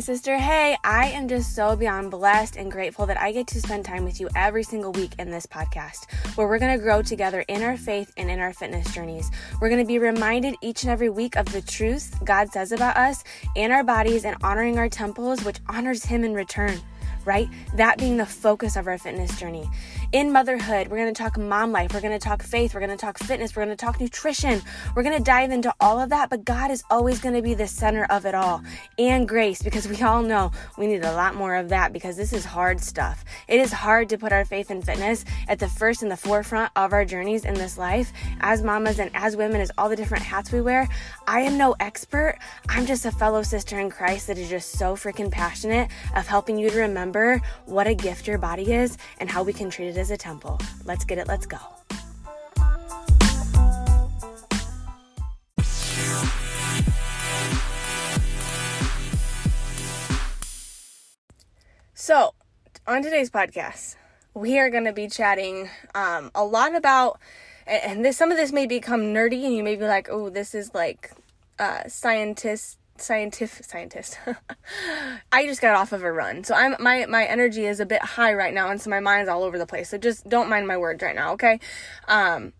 Sister. Hey, I am just so beyond blessed and grateful that I get to spend time with you every single week in this podcast, where we're going to grow together in our faith and in our fitness journeys. We're going to be reminded each and every week of the truth God says about us and our bodies and honoring our temples, which honors Him in return right? That being the focus of our fitness journey. In motherhood, we're going to talk mom life, we're going to talk faith, we're going to talk fitness, we're going to talk nutrition. We're going to dive into all of that, but God is always going to be the center of it all. And grace, because we all know we need a lot more of that because this is hard stuff. It is hard to put our faith and fitness at the first and the forefront of our journeys in this life. As mamas and as women, as all the different hats we wear, I am no expert. I'm just a fellow sister in Christ that is just so freaking passionate of helping you to remember what a gift your body is and how we can treat it as a temple. Let's get it, let's go. So, on today's podcast, we are going to be chatting um, a lot about, and this some of this may become nerdy, and you may be like, "Oh, this is like uh, scientist scientific scientist. I just got off of a run. So I'm my my energy is a bit high right now and so my mind's all over the place. So just don't mind my words right now, okay? Um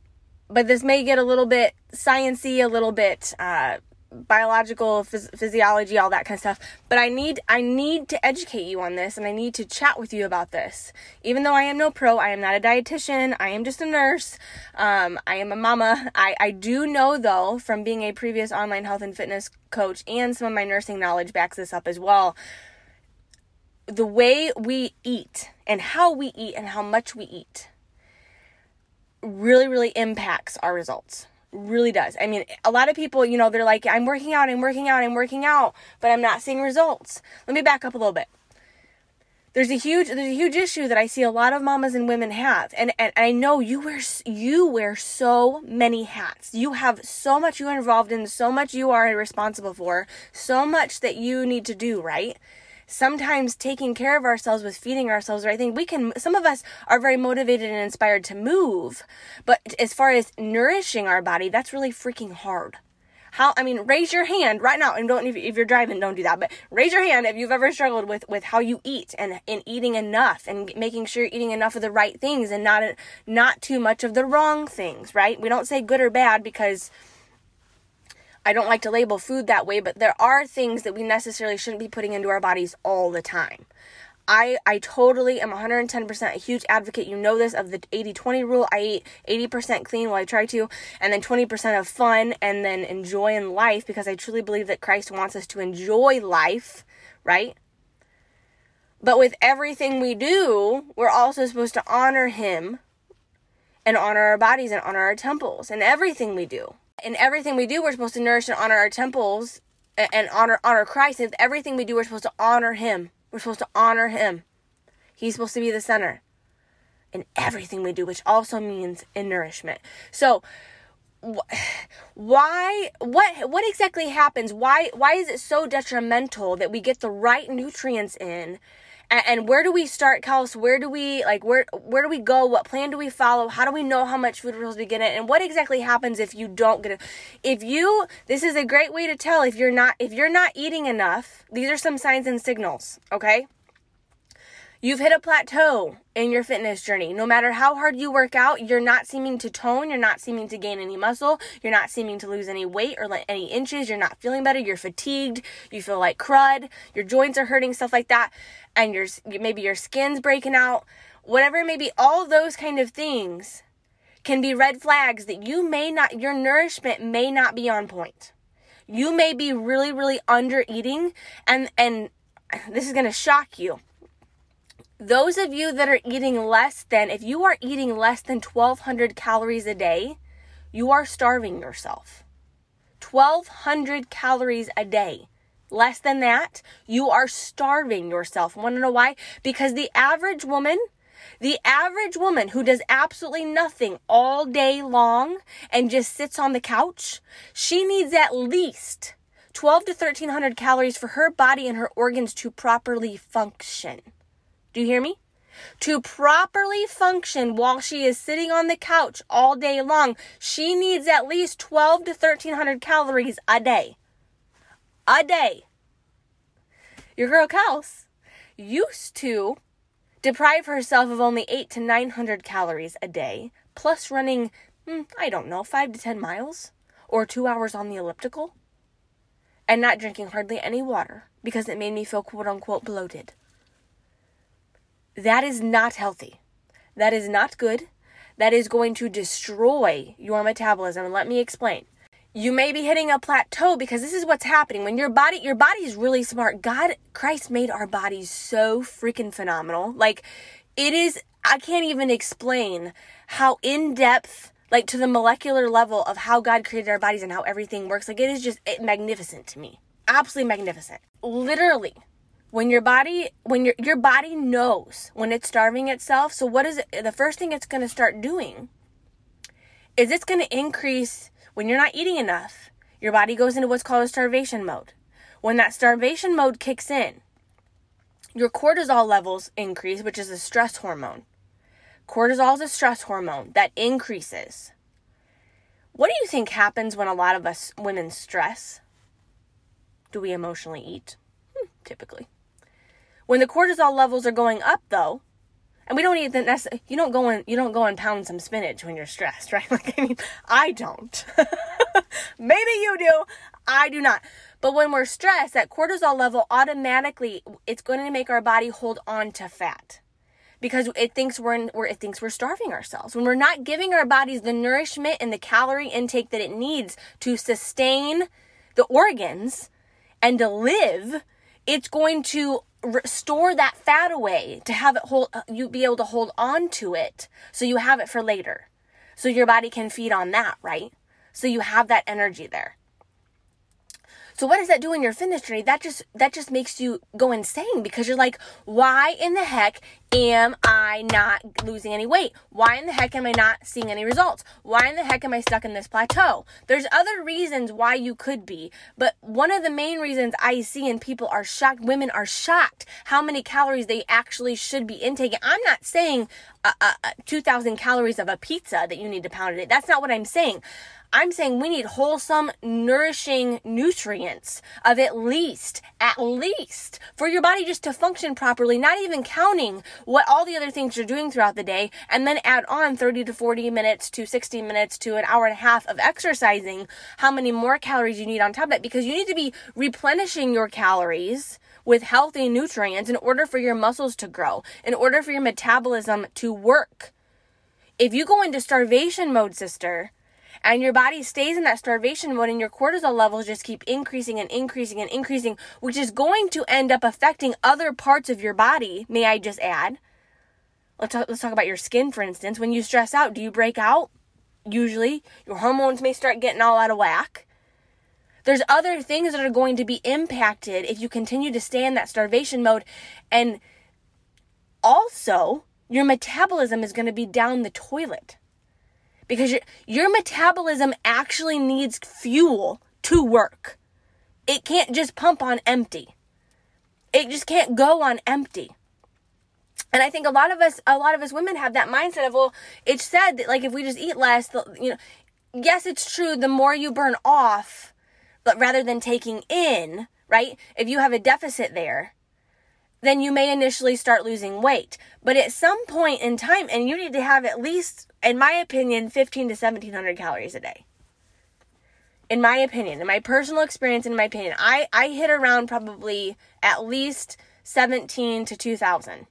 but this may get a little bit sciency, a little bit uh biological phys- physiology all that kind of stuff. But i need i need to educate you on this and i need to chat with you about this. Even though i am no pro i am not a dietitian i am just a nurse um, i am a mama. I, I do know though from being a previous online health and fitness coach and some of my nursing knowledge backs this up as well the way we eat and how we eat and how much we eat really really impacts our results really does. I mean, a lot of people, you know, they're like, I'm working out, I'm working out, I'm working out, but I'm not seeing results. Let me back up a little bit. There's a huge there's a huge issue that I see a lot of mamas and women have. And and I know you wear you wear so many hats. You have so much you are involved in, so much you are responsible for, so much that you need to do, right? Sometimes taking care of ourselves with feeding ourselves right? Thing we can some of us are very motivated and inspired to move but as far as nourishing our body that's really freaking hard. How i mean raise your hand right now and don't if, you're driving don't do that but raise your hand if you've ever struggled with with how you eat and in eating enough and making sure you're eating enough of the right things and not not too much of the wrong things right? We don't say good or bad because I don't like to label food that way, but there are things that we necessarily shouldn't be putting into our bodies all the time. I, I totally am 110% a huge advocate. You know this of the 80 20 rule. I eat 80% clean while I try to, and then 20% of fun and then enjoy in life because I truly believe that Christ wants us to enjoy life, right? But with everything we do, we're also supposed to honor Him and honor our bodies and honor our temples and everything we do in everything we do, we're supposed to nourish and honor our temples and honor honor Christ. And everything we do, we're supposed to honor Him. We're supposed to honor Him. He's supposed to be the center in everything we do, which also means in nourishment. So, why what what exactly happens why why is it so detrimental that we get the right nutrients in and, where do we start, Kels? Where do we like where where do we go? What plan do we follow? How do we know how much food we're supposed to be getting? And what exactly happens if you don't get it? If you this is a great way to tell if you're not if you're not eating enough. These are some signs and signals, okay? You've hit a plateau in your fitness journey. No matter how hard you work out, you're not seeming to tone, you're not seeming to gain any muscle, you're not seeming to lose any weight or any inches, you're not feeling better, you're fatigued, you feel like crud, your joints are hurting, stuff like that, and your maybe your skin's breaking out, whatever maybe all those kind of things can be red flags that you may not your nourishment may not be on point. You may be really really under eating and and this is going to shock you those of you that are eating less than, if you are eating less than 1200 calories a day, you are starving yourself. 1200 calories a day. Less than that, you are starving yourself. Want to know why? Because the average woman, the average woman who does absolutely nothing all day long and just sits on the couch, she needs at least 12 to 1300 calories for her body and her organs to properly function. Do you hear me? To properly function while she is sitting on the couch all day long, she needs at least 12 to 1300 calories a day. A day. your girl Kels used to deprive herself of only 8 to 900 calories a day, plus running, hmm, I don't know, 5 to 10 miles or 2 hours on the elliptical, and not drinking hardly any water because it made me feel quote unquote bloated. That is not healthy. That is not good. That is going to destroy your metabolism. And let me explain. You may be hitting a plateau because this is what's happening when your body your body is really smart. God Christ made our bodies so freaking phenomenal. Like it is I can't even explain how in depth like to the molecular level of how God created our bodies and how everything works. Like it is just magnificent to me. Absolutely magnificent. Literally, when your body when your your body knows when it's starving itself so what is it the first thing it's going to start doing is it's going to increase when you're not eating enough your body goes into what's called a starvation mode. When that starvation mode kicks in your cortisol levels increase which is a stress hormone. Cortisol is a stress hormone that increases. What do you think happens when a lot of us women stress? Do we emotionally eat? Hmm, typically when the cortisol levels are going up though, and we don't eat the necessary, you don't go and you don't go and pound some spinach when you're stressed, right? Like I mean, I don't. Maybe you do. I do not. But when we're stressed, that cortisol level automatically it's going to make our body hold on to fat because it thinks we're, in, it thinks we're starving ourselves. When we're not giving our bodies the nourishment and the calorie intake that it needs to sustain the organs and to live, it's going to store that fat away to have it hold uh, you be able to hold on to it so you have it for later. So your body can feed on that right? So you have that energy there so what does that do in your fitness journey? That just that just makes you go insane because you're like, why in the heck am I not losing any weight? Why in the heck am I not seeing any results? Why in the heck am I stuck in this plateau? There's other reasons why you could be, but one of the main reasons I see and people are shocked, women are shocked how many calories they actually should be intaking. I'm not saying uh, uh, uh 2,000 calories of a pizza that you need to pound day. That's not what I'm saying. I'm saying we need wholesome, nourishing nutrients of at least, at least for your body just to function properly, not even counting what all the other things you're doing throughout the day, and then add on 30 to 40 minutes to 60 minutes to an hour and a half of exercising, how many more calories you need on top of that, because you need to be replenishing your calories with healthy nutrients in order for your muscles to grow, in order for your metabolism to work. If you go into starvation mode, sister, and your body stays in that starvation mode and your cortisol levels just keep increasing and increasing and increasing, which is going to end up affecting other parts of your body, may I just add. Let's talk, let's talk about your skin, for instance. When you stress out, do you break out? Usually, your hormones may start getting all out of whack. There's other things that are going to be impacted if you continue to stay in that starvation mode. And also, your metabolism is going to be down the toilet because your, your metabolism actually needs fuel to work. It can't just pump on empty. It just can't go on empty. And I think a lot of us, a lot of us women have that mindset of, well, it's said that like if we just eat less, you know, yes, it's true. The more you burn off, but rather than taking in, right? If you have a deficit there, then you may initially start losing weight. But at some point in time, and you need to have at least, in my opinion, 15 to 1700 calories a day. In my opinion, in my personal experience, in my opinion, I, I hit around probably at least 17 to 2000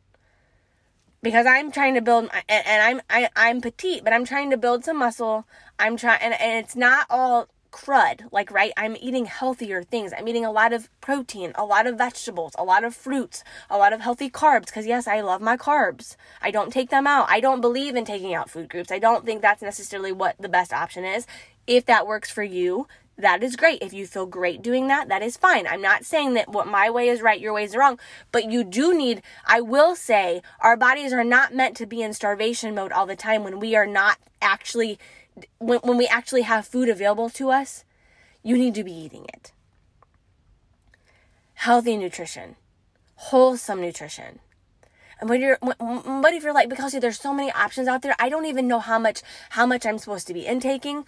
because I'm trying to build and, I'm I, I'm petite, but I'm trying to build some muscle. I'm trying and, and it's not all crud. Like, right, I'm eating healthier things. I'm eating a lot of protein, a lot of vegetables, a lot of fruits, a lot of healthy carbs. Because, yes, I love my carbs. I don't take them out. I don't believe in taking out food groups. I don't think that's necessarily what the best option is. If that works for you, that is great. If you feel great doing that, that is fine. I'm not saying that what my way is right, your way is wrong, but you do need, I will say, our bodies are not meant to be in starvation mode all the time when we are not actually when, when we actually have food available to us, you need to be eating it. Healthy nutrition, wholesome nutrition. And when you're, but if you're like, because there's so many options out there, I don't even know how much, how much I'm supposed to be intaking.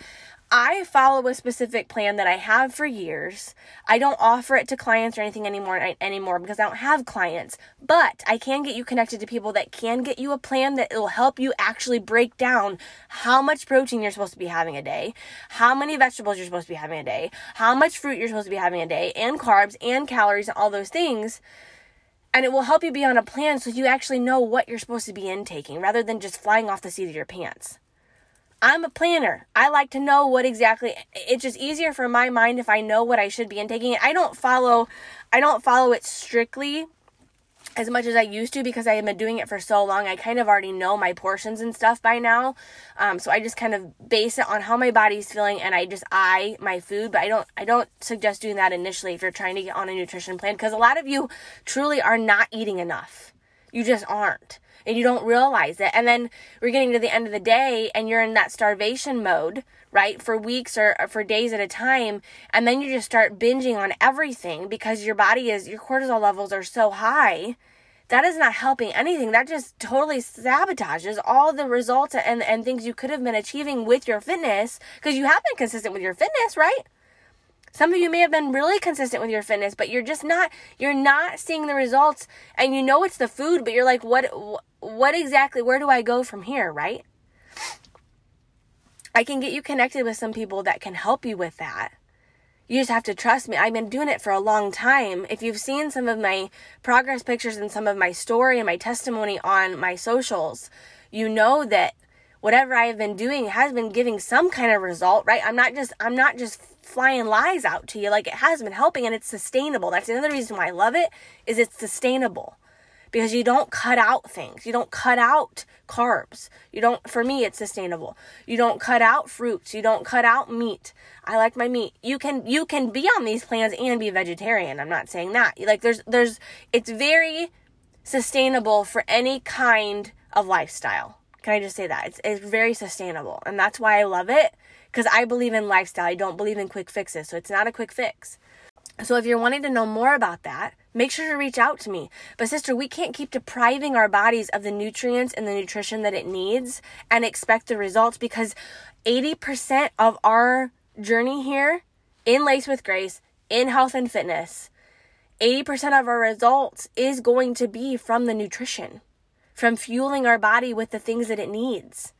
I follow a specific plan that I have for years. I don't offer it to clients or anything anymore anymore because I don't have clients. But I can get you connected to people that can get you a plan that will help you actually break down how much protein you're supposed to be having a day, how many vegetables you're supposed to be having a day, how much fruit you're supposed to be having a day, and carbs and calories and all those things. And it will help you be on a plan so you actually know what you're supposed to be intaking rather than just flying off the seat of your pants. I'm a planner. I like to know what exactly it's just easier for my mind if I know what I should be intaking. I don't follow I don't follow it strictly as much as I used to because I have been doing it for so long. I kind of already know my portions and stuff by now. Um, so I just kind of base it on how my body's feeling and I just eye my food. But I don't I don't suggest doing that initially if you're trying to get on a nutrition plan because a lot of you truly are not eating enough. You just aren't and you don't realize it. And then we're getting to the end of the day and you're in that starvation mode, right? For weeks or, or, for days at a time. And then you just start binging on everything because your body is, your cortisol levels are so high. That is not helping anything. That just totally sabotages all the results and, and things you could have been achieving with your fitness because you have been consistent with your fitness, right? Some of you may have been really consistent with your fitness, but you're just not you're not seeing the results and you know it's the food, but you're like what what exactly where do I go from here, right? I can get you connected with some people that can help you with that. You just have to trust me. I've been doing it for a long time. If you've seen some of my progress pictures and some of my story and my testimony on my socials, you know that whatever I have been doing has been giving some kind of result, right? I'm not just I'm not just flying lies out to you like it has been helping and it's sustainable. That's another reason why I love it is it's sustainable. Because you don't cut out things. You don't cut out carbs. You don't for me it's sustainable. You don't cut out fruits. You don't cut out meat. I like my meat. You can you can be on these plans and be vegetarian. I'm not saying that. Like there's there's it's very sustainable for any kind of lifestyle can I just say that? It's, it's very sustainable. And that's why I love it because I believe in lifestyle. I don't believe in quick fixes. So it's not a quick fix. So if you're wanting to know more about that, make sure to reach out to me. But sister, we can't keep depriving our bodies of the nutrients and the nutrition that it needs and expect the results because 80% of our journey here in Lace with Grace, in health and fitness, 80% of our results is going to be from the nutrition from fueling our body with the things that it needs.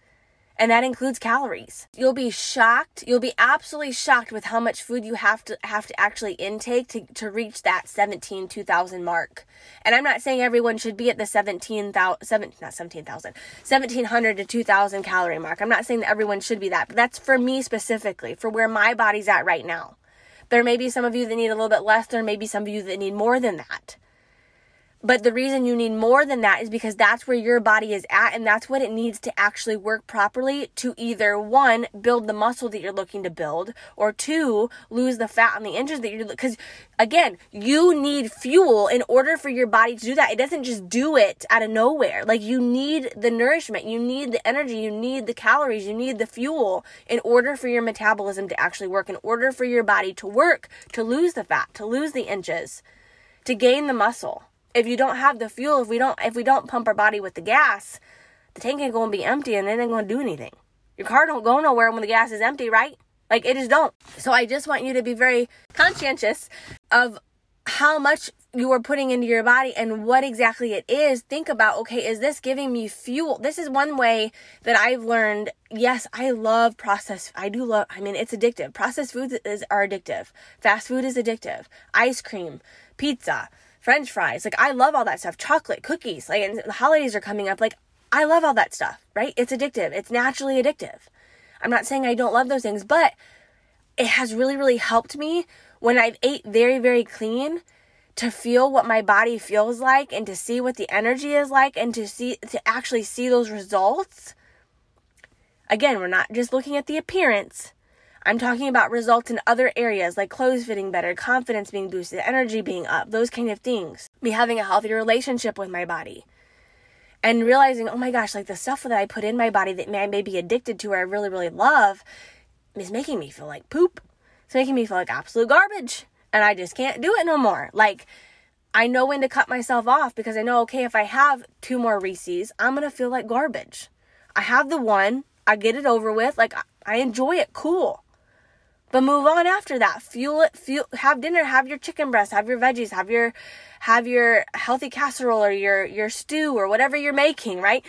And that includes calories. You'll be shocked. You'll be absolutely shocked with how much food you have to have to actually intake to, to reach that 17, 2000 mark. And I'm not saying everyone should be at the 17,000, 7, not 17,000, 1700 to 2000 calorie mark. I'm not saying that everyone should be that, but that's for me specifically, for where my body's at right now. There may be some of you that need a little bit less. There may be some of you that need more than that. But the reason you need more than that is because that's where your body is at and that's what it needs to actually work properly to either one, build the muscle that you're looking to build, or two, lose the fat on the inches that you're because again, you need fuel in order for your body to do that. It doesn't just do it out of nowhere. Like you need the nourishment, you need the energy, you need the calories, you need the fuel in order for your metabolism to actually work, in order for your body to work, to lose the fat, to lose the inches, to gain the muscle if you don't have the fuel, if we don't if we don't pump our body with the gas, the tank ain't gonna be empty and it ain't gonna do anything. Your car don't go nowhere when the gas is empty, right? Like it just don't. So I just want you to be very conscientious of how much you are putting into your body and what exactly it is. Think about, okay, is this giving me fuel? This is one way that I've learned. Yes, I love processed. I do love, I mean, it's addictive. Processed foods is, are addictive. Fast food is addictive. Ice cream, pizza, french fries. Like I love all that stuff. Chocolate, cookies. Like and the holidays are coming up. Like I love all that stuff, right? It's addictive. It's naturally addictive. I'm not saying I don't love those things, but it has really really helped me when I've ate very very clean to feel what my body feels like and to see what the energy is like and to see to actually see those results. Again, we're not just looking at the appearance I'm talking about results in other areas like clothes fitting better, confidence being boosted, energy being up, those kind of things. Me having a healthier relationship with my body. And realizing, oh my gosh, like the stuff that I put in my body that I may be addicted to or I really, really love is making me feel like poop. It's making me feel like absolute garbage. And I just can't do it no more. Like, I know when to cut myself off because I know, okay, if I have two more Reese's, I'm going to feel like garbage. I have the one, I get it over with, like I enjoy it, cool. But move on after that. Fuel it, fuel, have dinner, have your chicken breast, have your veggies, have your, have your healthy casserole or your, your stew or whatever you're making, right?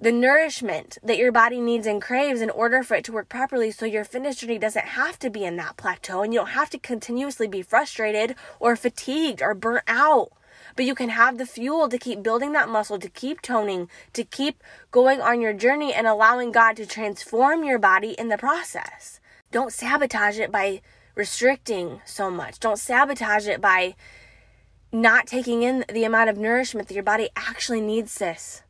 The nourishment that your body needs and craves in order for it to work properly so your fitness journey doesn't have to be in that plateau and you don't have to continuously be frustrated or fatigued or burnt out but you can have the fuel to keep building that muscle, to keep toning, to keep going on your journey and allowing God to transform your body in the process. Don't sabotage it by restricting so much. Don't sabotage it by not taking in the amount of nourishment that your body actually needs, sis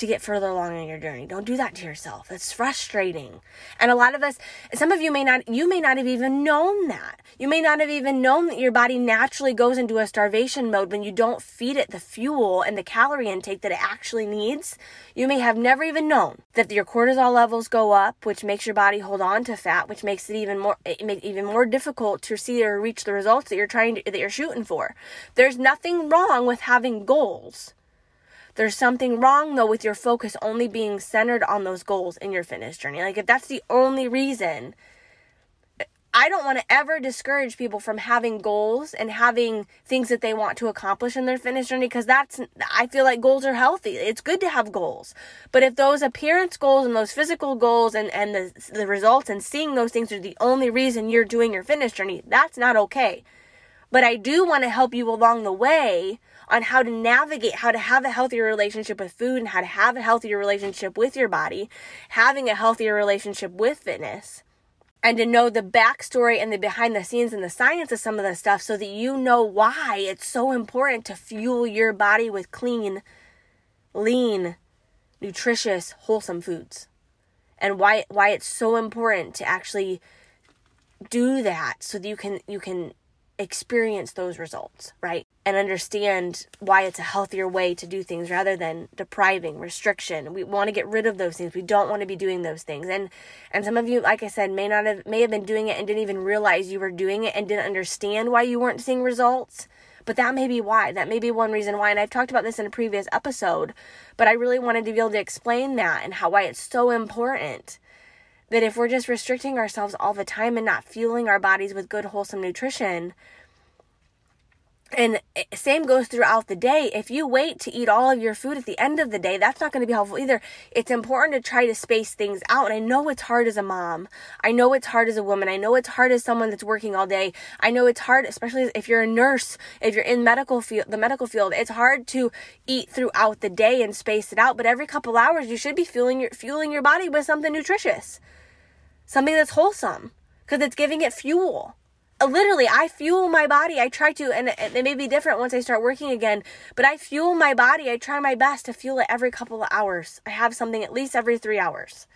to get further along in your journey. Don't do that to yourself. It's frustrating. And a lot of us, some of you may not, you may not have even known that. You may not have even known that your body naturally goes into a starvation mode when you don't feed it the fuel and the calorie intake that it actually needs. You may have never even known that your cortisol levels go up, which makes your body hold on to fat, which makes it even more, it makes even more difficult to see or reach the results that you're trying to, that you're shooting for. There's nothing wrong with having goals. There's something wrong though with your focus only being centered on those goals in your fitness journey. Like if that's the only reason, I don't want to ever discourage people from having goals and having things that they want to accomplish in their fitness journey because that's I feel like goals are healthy. It's good to have goals. But if those appearance goals and those physical goals and and the the results and seeing those things are the only reason you're doing your fitness journey, that's not okay. But I do want to help you along the way on how to navigate, how to have a healthier relationship with food and how to have a healthier relationship with your body, having a healthier relationship with fitness, and to know the backstory and the behind the scenes and the science of some of the stuff so that you know why it's so important to fuel your body with clean, lean, nutritious, wholesome foods. And why why it's so important to actually do that so that you can you can experience those results, right? And understand why it's a healthier way to do things rather than depriving, restriction. We want to get rid of those things. We don't want to be doing those things. And and some of you, like I said, may not have may have been doing it and didn't even realize you were doing it and didn't understand why you weren't seeing results. But that may be why. That may be one reason why. And I've talked about this in a previous episode, but I really wanted to be able to explain that and how why it's so important that if we're just restricting ourselves all the time and not fueling our bodies with good, wholesome nutrition, and eh, same goes throughout the day. If you wait to eat all of your food at the end of the day, that's not going to be helpful either. It's important to try to space things out. And I know it's hard as a mom. I know it's hard as a woman. I know it's hard as someone that's working all day. I know it's hard, especially if you're a nurse, if you're in medical field, the medical field. It's hard to eat throughout the day and space it out. But every couple hours, you should be fueling your fueling your body with something nutritious something that's wholesome because it's giving it fuel. Uh, literally, I fuel my body. I try to, and it may be different once I start working again, but I fuel my body. I try my best to fuel it every couple of hours. I have something at least every three hours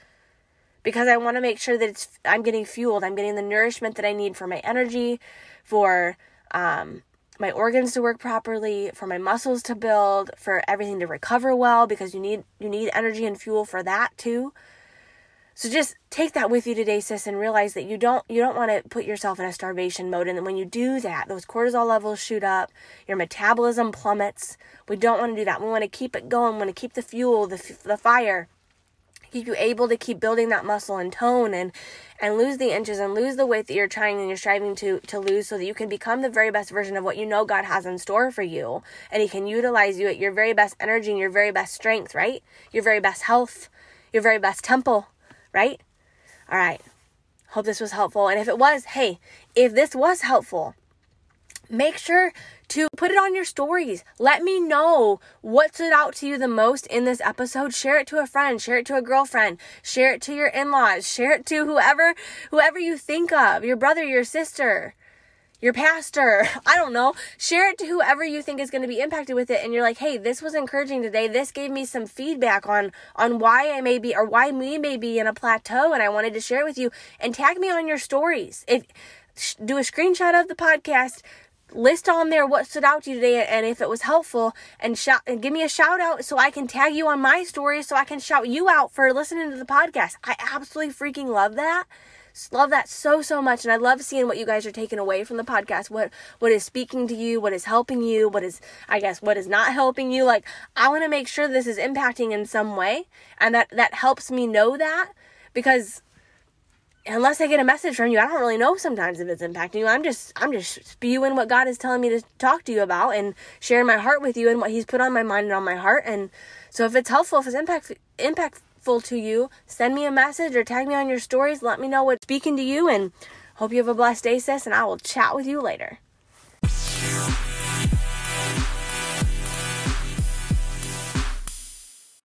because I want to make sure that it's I'm getting fueled. I'm getting the nourishment that I need for my energy, for um, my organs to work properly, for my muscles to build, for everything to recover well because you need you need energy and fuel for that too. So just take that with you today, sis, and realize that you don't you don't want to put yourself in a starvation mode. And when you do that, those cortisol levels shoot up, your metabolism plummets. We don't want to do that. We want to keep it going. We want to keep the fuel, the the fire, keep you able to keep building that muscle and tone and and lose the inches and lose the weight that you're trying and you're striving to to lose so that you can become the very best version of what you know God has in store for you and he can utilize you at your very best energy and your very best strength, right? Your very best health, your very best temple right? All right. Hope this was helpful. And if it was, hey, if this was helpful, make sure to put it on your stories. Let me know what stood out to you the most in this episode. Share it to a friend, share it to a girlfriend, share it to your in-laws, share it to whoever whoever you think of, your brother, your sister your pastor, I don't know, share it to whoever you think is going to be impacted with it and you're like, "Hey, this was encouraging today. This gave me some feedback on on why I may be or why we may be in a plateau and I wanted to share it with you." And tag me on your stories. If do a screenshot of the podcast, list on there what stood out to you today and if it was helpful and shout and give me a shout out so I can tag you on my stories so I can shout you out for listening to the podcast. I absolutely freaking love that. Love that so so much and I love seeing what you guys are taking away from the podcast. What what is speaking to you, what is helping you, what is I guess what is not helping you. Like I want to make sure this is impacting in some way and that that helps me know that because unless I get a message from you, I don't really know sometimes if it's impacting you. I'm just I'm just spewing what God is telling me to talk to you about and sharing my heart with you and what he's put on my mind and on my heart and so if it's helpful, if it's impact impactful to you, send me a message or tag me on your stories. Let me know what's speaking to you and hope you have a blessed day, sis, and I will chat with you later.